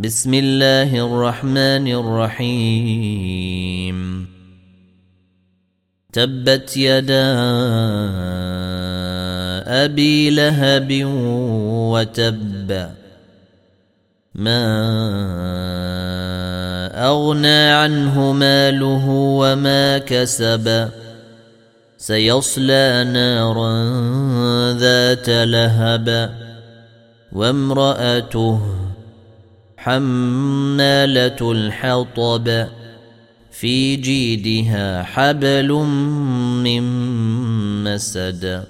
بسم الله الرحمن الرحيم. تبت يدا أبي لهب وتب. ما أغنى عنه ماله وما كسب. سيصلى نارا ذات لهب. وامرأته حمالة الحطب في جيدها حبل من مسد.